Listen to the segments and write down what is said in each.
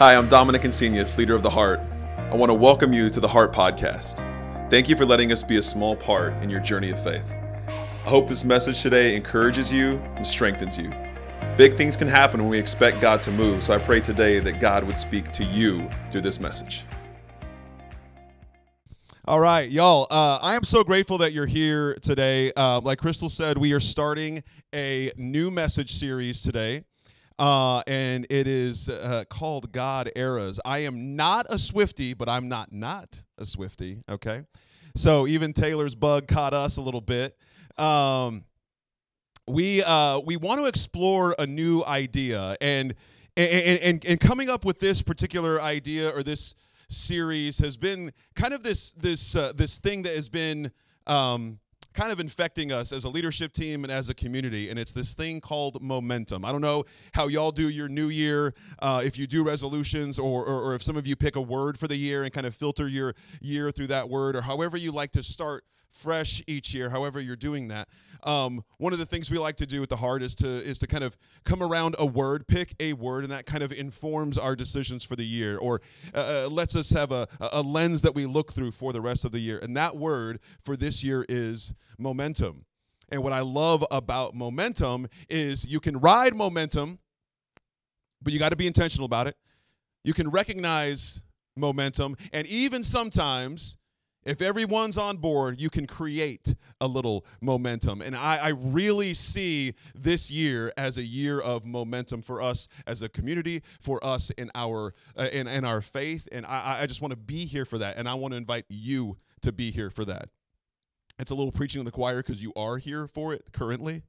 Hi, I'm Dominic Insenius, leader of The Heart. I want to welcome you to the Heart Podcast. Thank you for letting us be a small part in your journey of faith. I hope this message today encourages you and strengthens you. Big things can happen when we expect God to move, so I pray today that God would speak to you through this message. All right, y'all. Uh, I am so grateful that you're here today. Uh, like Crystal said, we are starting a new message series today. Uh, and it is uh, called God Eras. I am not a Swifty, but I'm not not a Swifty. Okay, so even Taylor's bug caught us a little bit. Um, we uh, we want to explore a new idea, and and, and and coming up with this particular idea or this series has been kind of this this uh, this thing that has been. Um, kind of infecting us as a leadership team and as a community, and it's this thing called momentum. I don't know how y'all do your new year, uh, if you do resolutions, or, or, or if some of you pick a word for the year and kind of filter your year through that word, or however you like to start fresh each year, however you're doing that. Um, one of the things we like to do at the heart is to is to kind of come around a word, pick a word, and that kind of informs our decisions for the year, or uh, uh lets us have a, a lens that we look through for the rest of the year. And that word for this year is momentum. And what I love about momentum is you can ride momentum, but you got to be intentional about it. You can recognize momentum, and even sometimes if everyone's on board, you can create a little momentum. And I, I, really see this year as a year of momentum for us as a community, for us in our uh, in, in our faith. And I, I just want to be here for that. And I want to invite you to be here for that. It's a little preaching in the choir because you are here for it currently.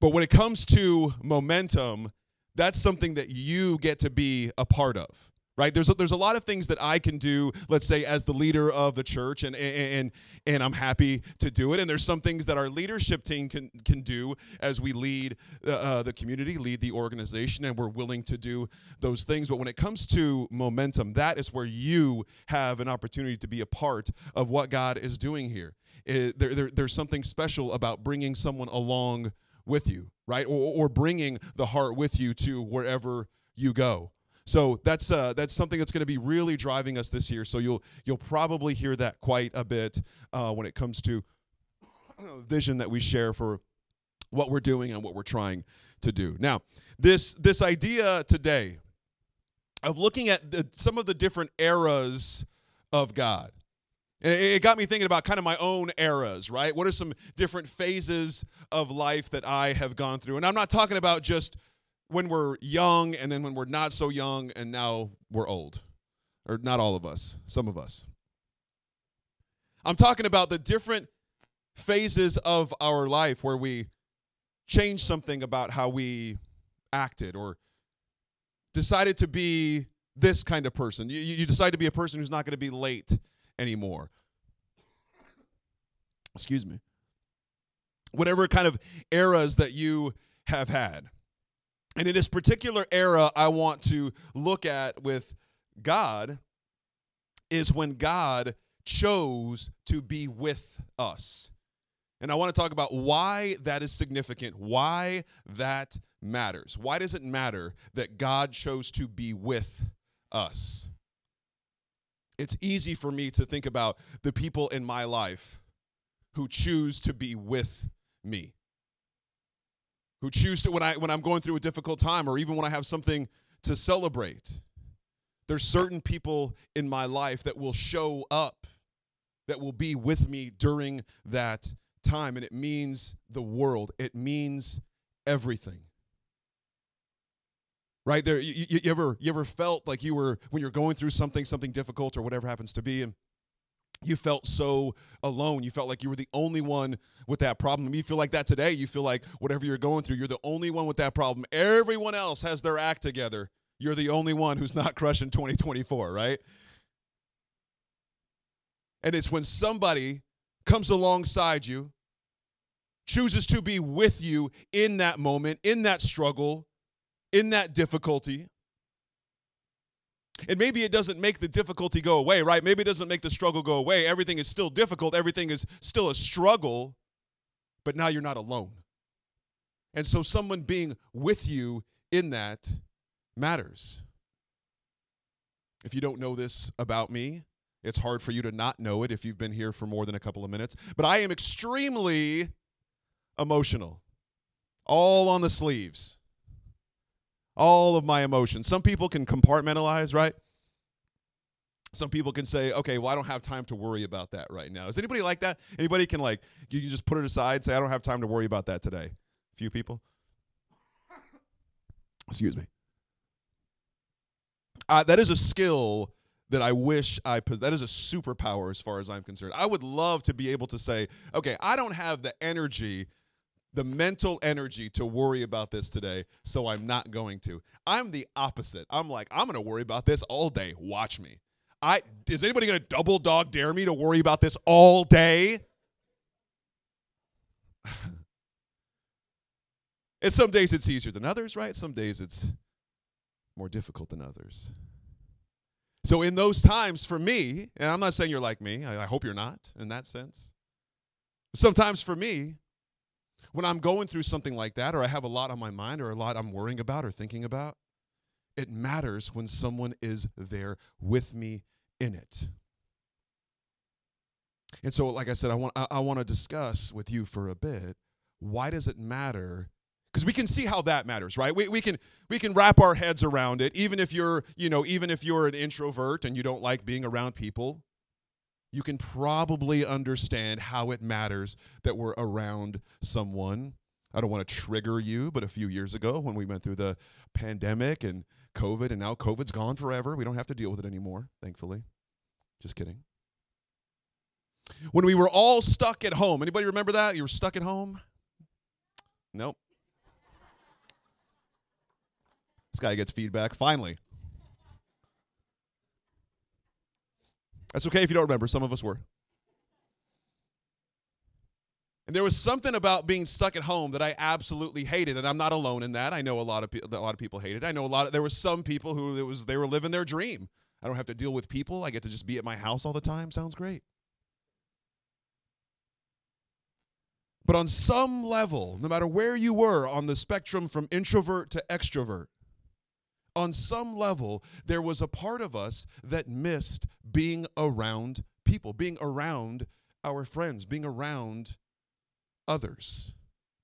But when it comes to momentum, that's something that you get to be a part of right? There's a, there's a lot of things that i can do let's say as the leader of the church and and and i'm happy to do it. And there's some things that our leadership team can can do as we lead uh, uh, the community lead the organization and we're willing to do those things. But when it comes to momentum that is where you have an opportunity to be a part of what god is doing here. It, there, there, there's something special about bringing someone along with you right? Or, or bringing the heart with you to wherever you go so that's uh, that's something that's going to be really driving us this year. So you'll you'll probably hear that quite a bit uh, when it comes to vision that we share for what we're doing and what we're trying to do. Now, this this idea today of looking at the, some of the different eras of God. It got me thinking about kind of my own eras, right? What are some different phases of life that I have gone through? And I'm not talking about just when we're young and then when we're not so young and now we're old. Or not all of us, some of us. I'm talking about the different phases of our life where we change something about how we acted or decided to be this kind of person. You, you decide to be a person who's not going to be late anymore. Excuse me. Whatever kind of eras that you have had. And in this particular era, I want to look at with God is when God chose to be with us. And I want to talk about why that is significant, why that matters. Why does it matter that God chose to be with us? It's easy for me to think about the people in my life who choose to be with me who choose to when I when I'm going through a difficult time or even when I have something to celebrate. There's certain people in my life that will show up that will be with me during that time and it means the world. It means everything. Right there you, you, you ever you ever felt like you were when you're going through something something difficult or whatever happens to be and you felt so alone. You felt like you were the only one with that problem. You feel like that today. You feel like whatever you're going through, you're the only one with that problem. Everyone else has their act together. You're the only one who's not crushing 2024, right? And it's when somebody comes alongside you, chooses to be with you in that moment, in that struggle, in that difficulty, and maybe it doesn't make the difficulty go away, right? Maybe it doesn't make the struggle go away. Everything is still difficult, everything is still a struggle, but now you're not alone. And so, someone being with you in that matters. If you don't know this about me, it's hard for you to not know it if you've been here for more than a couple of minutes. But I am extremely emotional, all on the sleeves, all of my emotions. Some people can compartmentalize, right? Some people can say, okay, well, I don't have time to worry about that right now. Is anybody like that? Anybody can like, you can just put it aside, say, I don't have time to worry about that today. A few people? Excuse me. Uh, that is a skill that I wish I. That is a superpower as far as I'm concerned. I would love to be able to say, okay, I don't have the energy, the mental energy to worry about this today, so I'm not going to. I'm the opposite. I'm like, I'm going to worry about this all day. Watch me. I is anybody going to double dog dare me to worry about this all day? and some days it's easier than others, right? Some days it's more difficult than others. So in those times for me, and I'm not saying you're like me, I, I hope you're not in that sense. Sometimes for me, when I'm going through something like that, or I have a lot on my mind, or a lot I'm worrying about or thinking about, it matters when someone is there with me in it. And so, like I said, I want I, I want to discuss with you for a bit why does it matter? Because we can see how that matters right? We, we can we can wrap our heads around it even if you're you know even if you're an introvert and you don't like being around people you can probably understand how it matters that we're around someone. I don't want to trigger you but a few years ago when we went through the pandemic and covid and now covid's gone forever we don't have to deal with it anymore thankfully. Just kidding. When we were all stuck at home anybody remember that? You were stuck at home? Nope. This guy gets feedback finally. That's okay if you don't remember. Some of us were. And there was something about being stuck at home that I absolutely hated, and I'm not alone in that. I know a lot of people. A lot of people hated. I know a lot. Of, there was some people who it was they were living their dream. I don't have to deal with people. I get to just be at my house all the time. Sounds great. But on some level, no matter where you were on the spectrum from introvert to extrovert, on some level, there was a part of us that missed being around people, being around our friends, being around others.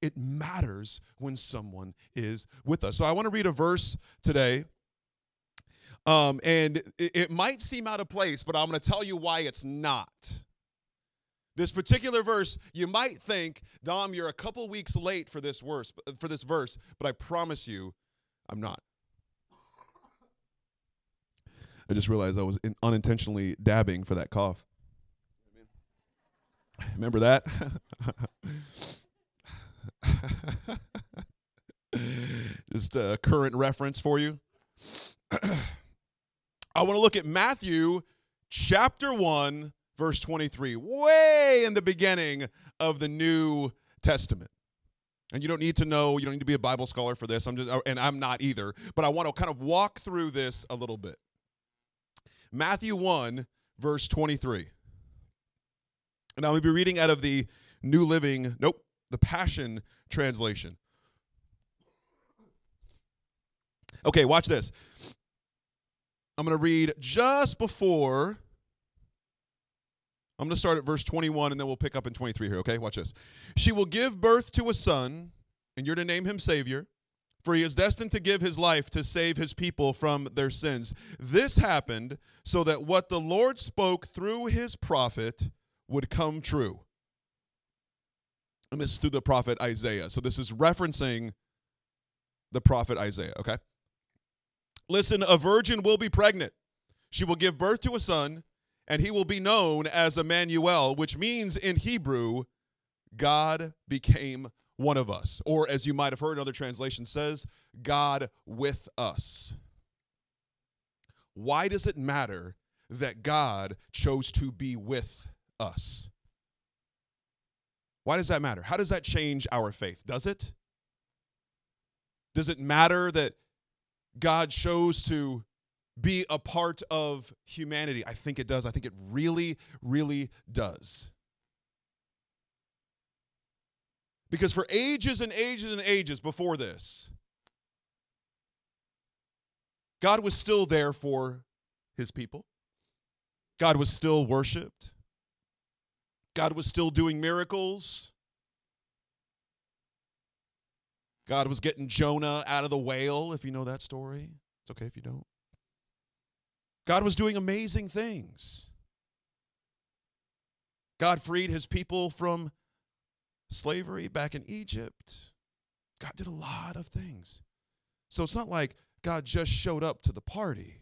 It matters when someone is with us. So I want to read a verse today. Um, and it, it might seem out of place, but I'm going to tell you why it's not. This particular verse, you might think, Dom, you're a couple weeks late for this verse, for this verse, but I promise you, I'm not. I just realized I was in, unintentionally dabbing for that cough. Remember that? just a current reference for you. I want to look at Matthew chapter 1, verse 23, way in the beginning of the New Testament. And you don't need to know, you don't need to be a Bible scholar for this. I'm just and I'm not either, but I want to kind of walk through this a little bit. Matthew 1, verse 23. And I'll be reading out of the New Living, nope, the Passion Translation. Okay, watch this. I'm going to read just before. I'm going to start at verse 21 and then we'll pick up in 23 here, okay? Watch this. She will give birth to a son, and you're to name him Savior for he is destined to give his life to save his people from their sins. This happened so that what the Lord spoke through his prophet would come true. And this is through the prophet Isaiah. So this is referencing the prophet Isaiah, okay? Listen, a virgin will be pregnant. She will give birth to a son, and he will be known as Emmanuel, which means in Hebrew, God became one of us. Or, as you might have heard, another translation says, God with us. Why does it matter that God chose to be with us? Why does that matter? How does that change our faith? Does it? Does it matter that God chose to be a part of humanity? I think it does. I think it really, really does. Because for ages and ages and ages before this, God was still there for his people. God was still worshiped. God was still doing miracles. God was getting Jonah out of the whale, if you know that story. It's okay if you don't. God was doing amazing things. God freed his people from slavery back in Egypt. God did a lot of things. So it's not like God just showed up to the party,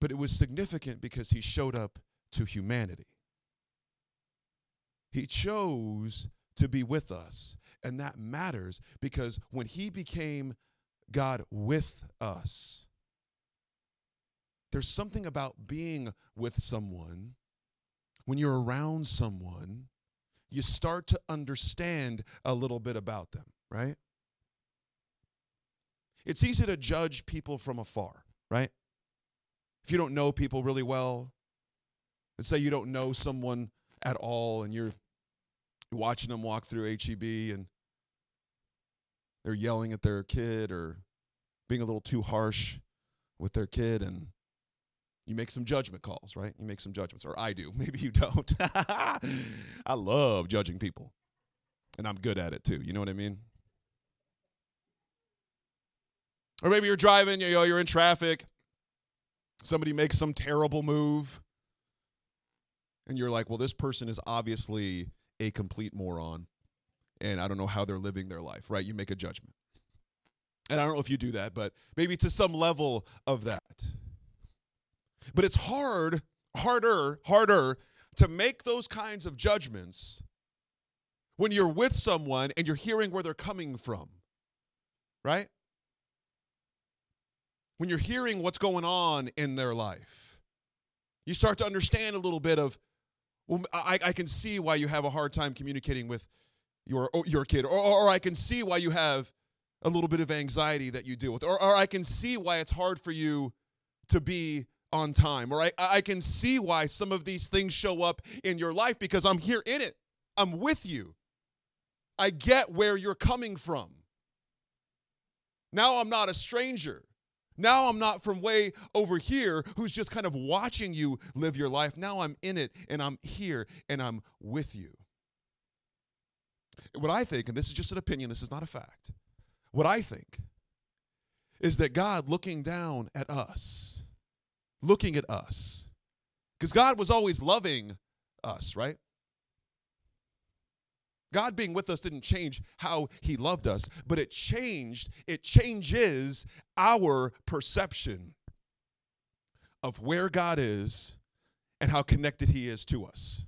but it was significant because he showed up to humanity. He chose to be with us, and that matters because when he became God with us, there's something about being with someone, when you're around someone, you start to understand a little bit about them, right? It's easy to judge people from afar, right? If you don't know people really well, let's say you don't know someone at all and you're watching them walk through HEB and they're yelling at their kid or being a little too harsh with their kid and you make some judgment calls, right? You make some judgments, or I do. Maybe you don't. I love judging people, and I'm good at it too. You know what I mean? Or maybe you're driving, you know, you're in traffic. Somebody makes some terrible move, and you're like, "Well, this person is obviously a complete moron, and I don't know how they're living their life." Right? You make a judgment, and I don't know if you do that, but maybe to some level of that. But it's hard, harder, harder to make those kinds of judgments when you're with someone and you're hearing where they're coming from, right? When you're hearing what's going on in their life, you start to understand a little bit of, well, I, I can see why you have a hard time communicating with your, your kid, or, or I can see why you have a little bit of anxiety that you deal with, or, or I can see why it's hard for you to be on time. Or I, I can see why some of these things show up in your life because I'm here in it. I'm with you. I get where you're coming from. Now I'm not a stranger. Now I'm not from way over here who's just kind of watching you live your life. Now I'm in it and I'm here and I'm with you. What I think, and this is just an opinion, this is not a fact, what I think is that God looking down at us looking at us. Because God was always loving us, right? God being with us didn't change how he loved us, but it changed, it changes our perception of where God is and how connected he is to us.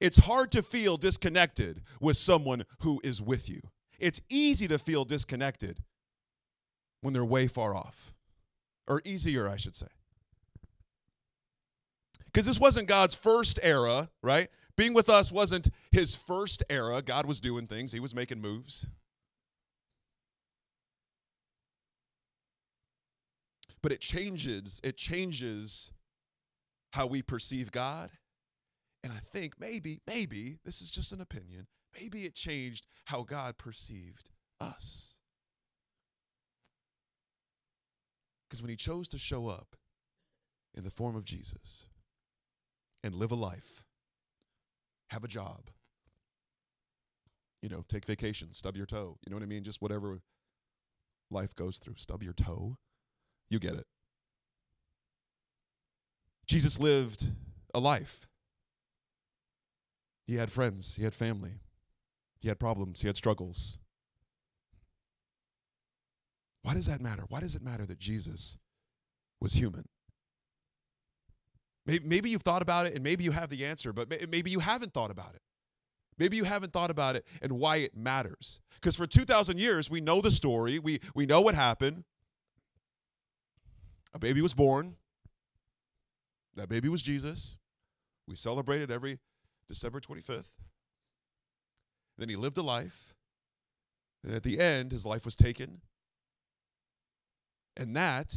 It's hard to feel disconnected with someone who is with you. It's easy to feel disconnected when they're way far off, or easier, I should say because this wasn't God's first era, right? Being with us wasn't his first era. God was doing things, he was making moves. But it changes, it changes how we perceive God. And I think maybe, maybe, this is just an opinion, maybe it changed how God perceived us. Because when he chose to show up in the form of Jesus, and live a life. Have a job. You know, take vacation, stub your toe. You know what I mean? Just whatever life goes through. Stub your toe. You get it. Jesus lived a life. He had friends, he had family, he had problems, he had struggles. Why does that matter? Why does it matter that Jesus was human? Maybe, you've thought about it and maybe you have the answer, but maybe you haven't thought about it. Maybe you haven't thought about it and why it matters. Because for 2,000 years, we know the story, we, we know what happened. A baby was born, that baby was Jesus. We celebrated every December 25th. Then he lived a life. And at the end, his life was taken. And that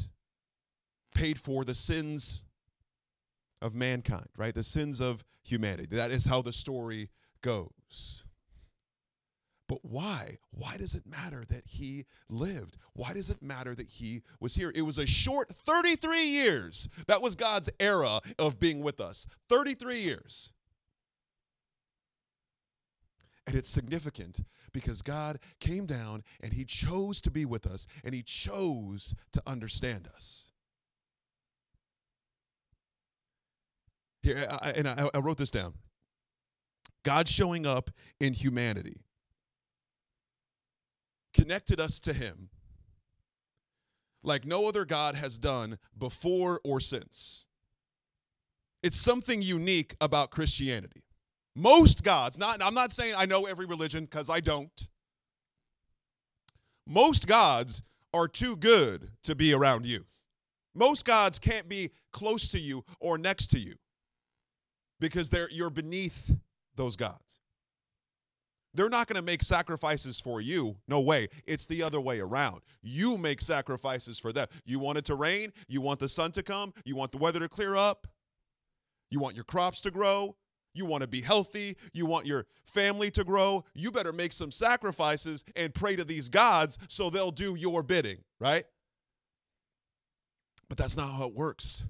paid for the sins of mankind, right? The sins of humanity. That is how the story goes. But why? Why does it matter that he lived? Why does it matter that he was here? It was a short 33 years. That was God's era of being with us. 33 years. And it's significant because God came down and He chose to be with us and He chose to understand us. Here, I, and I, I wrote this down God showing up in humanity connected us to Him like no other God has done before or since. It's something unique about Christianity. Most gods, not I'm not saying I know every religion because I don't. Most gods are too good to be around you. Most gods can't be close to you or next to you because they're you're beneath those gods. They're not going to make sacrifices for you. No way. It's the other way around. You make sacrifices for them. You want it to rain, you want the sun to come, you want the weather to clear up, you want your crops to grow, you want to be healthy. You want your family to grow. You better make some sacrifices and pray to these gods so they'll do your bidding, right? But that's not how it works.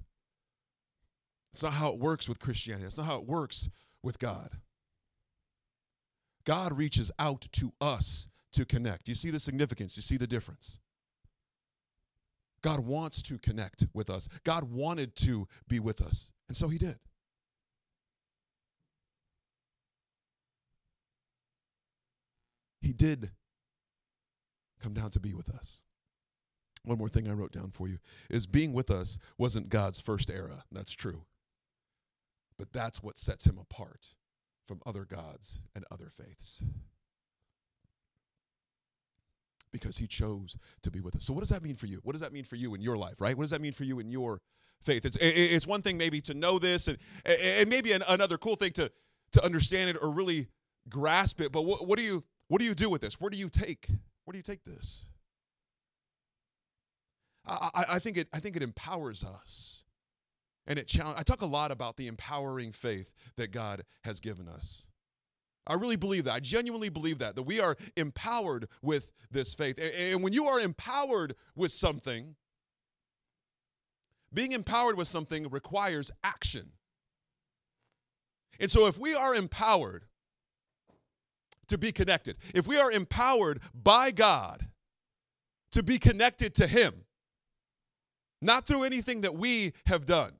It's not how it works with Christianity. It's not how it works with God. God reaches out to us to connect. You see the significance, you see the difference. God wants to connect with us. God wanted to be with us, and so he did. He did come down to be with us. One more thing I wrote down for you is being with us wasn't God's first era. That's true. But that's what sets him apart from other gods and other faiths. Because he chose to be with us. So, what does that mean for you? What does that mean for you in your life, right? What does that mean for you in your faith? It's, it's one thing maybe to know this, and, and maybe an, another cool thing to, to understand it or really grasp it. But what, what do you what do you do with this? Where do you take? Where do you take this? I, I, I think it. I think it empowers us, and it challenge. I talk a lot about the empowering faith that God has given us. I really believe that. I genuinely believe that that we are empowered with this faith, and, and when you are empowered with something, being empowered with something requires action. And so, if we are empowered to be connected, if we are empowered by God to be connected to Him, not through anything that we have done.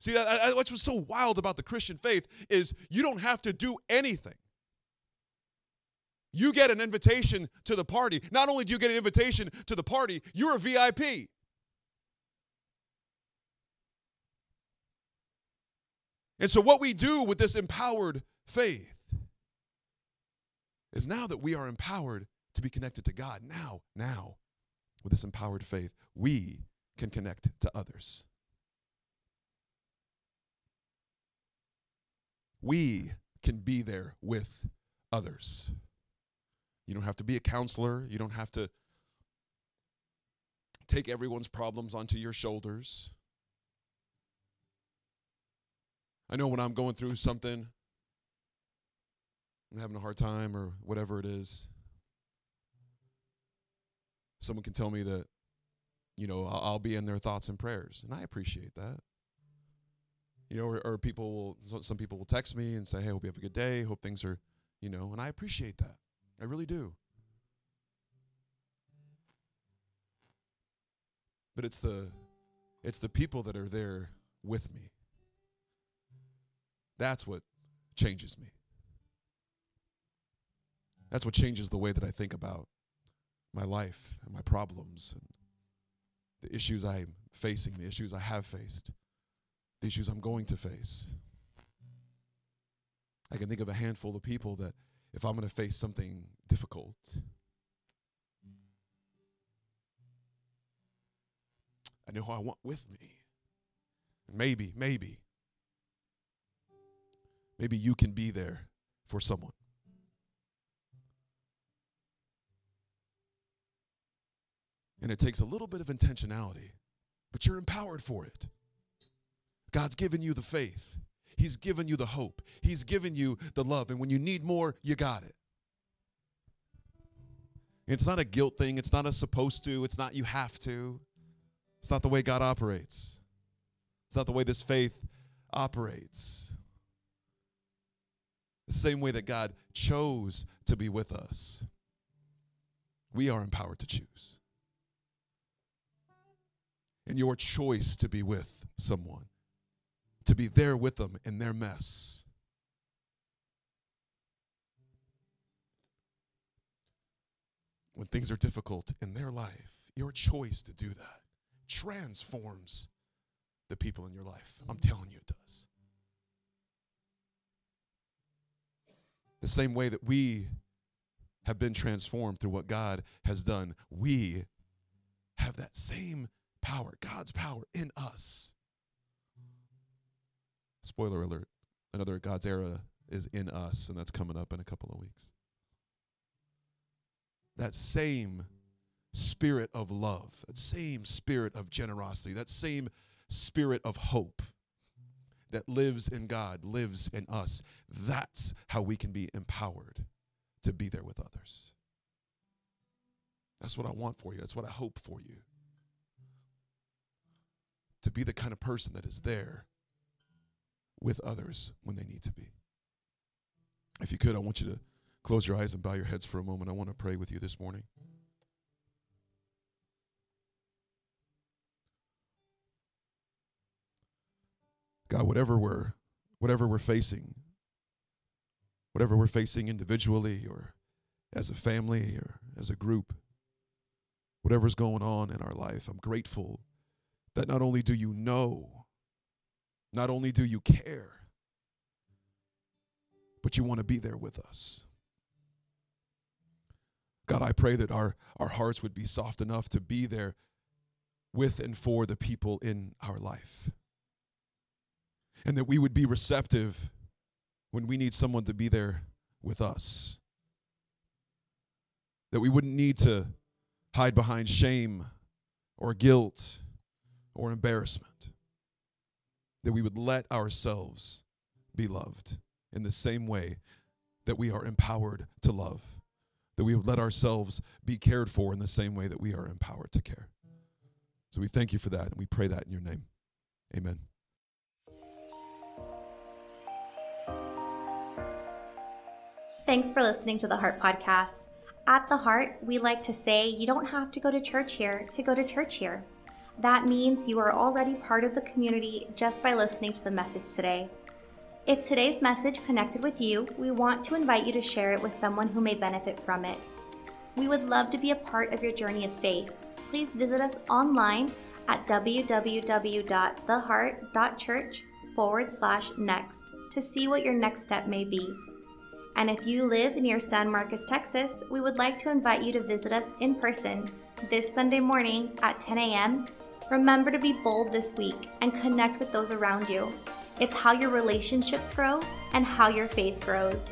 See, that, what's so wild about the Christian faith is you don't have to do anything. You get an invitation to the party. Not only do you get an invitation to the party, you're a VIP. And so, what we do with this empowered faith is now that we are empowered to be connected to God, now, now, with this empowered faith, we can connect to others. We can be there with others. You don't have to be a counselor. You don't have to take everyone's problems onto your shoulders. I know when I'm going through something, I'm having a hard time or whatever it is, someone can tell me that, you know, I'll, I'll be in their thoughts and prayers. And I appreciate that. You know, or, or people will, some people will text me and say, hey, hope you have a good day. Hope things are, you know, and I appreciate that. I really do. But it's the, it's the people that are there with me. That's what changes me. That's what changes the way that I think about my life and my problems and the issues I'm facing, the issues I have faced, the issues I'm going to face. I can think of a handful of people that if I'm going to face something difficult, I know who I want with me. Maybe, maybe, maybe you can be there for someone. And it takes a little bit of intentionality, but you're empowered for it. God's given you the faith, He's given you the hope, He's given you the love. And when you need more, you got it. It's not a guilt thing. It's not a supposed to. It's not you have to. It's not the way God operates. It's not the way this faith operates. The same way that God chose to be with us, we are empowered to choose. And your choice to be with someone, to be there with them in their mess, when things are difficult in their life, your choice to do that transforms the people in your life. I'm telling you, it does. The same way that we have been transformed through what God has done, we have that same power, God's power in us. Spoiler alert, another God's era is in us, and that's coming up in a couple of weeks that same spirit of love, that same spirit of generosity, that same spirit of hope that lives in God, lives in us. That's how we can be empowered to be there with others. That's what I want for you. That's what I hope for you. To be the kind of person that is there with others when they need to be. If you could, I want you to Close your eyes and bow your heads for a moment. I want to pray with you this morning. God, whatever we're whatever we're facing, whatever we're facing individually or as a family or as a group, whatever's going on in our life, I'm grateful that not only do you know, not only do you care, but you want to be there with us. God, I pray that our, our hearts would be soft enough to be there with and for the people in our life. And that we would be receptive when we need someone to be there with us. That we wouldn't need to hide behind shame or guilt or embarrassment. That we would let ourselves be loved in the same way that we are empowered to love that we would let ourselves be cared for in the same way that we are empowered to care. So we thank you for that and we pray that in your name. Amen. Thanks for listening to the Heart Podcast. At the Heart, we like to say you don't have to go to church here to go to church here. That means you are already part of the community just by listening to the message today. If today's message connected with you, we want to invite you to share it with someone who may benefit from it. We would love to be a part of your journey of faith. Please visit us online at www.theheart.church forward slash next to see what your next step may be. And if you live near San Marcos, Texas, we would like to invite you to visit us in person this Sunday morning at 10 a.m. Remember to be bold this week and connect with those around you. It's how your relationships grow and how your faith grows.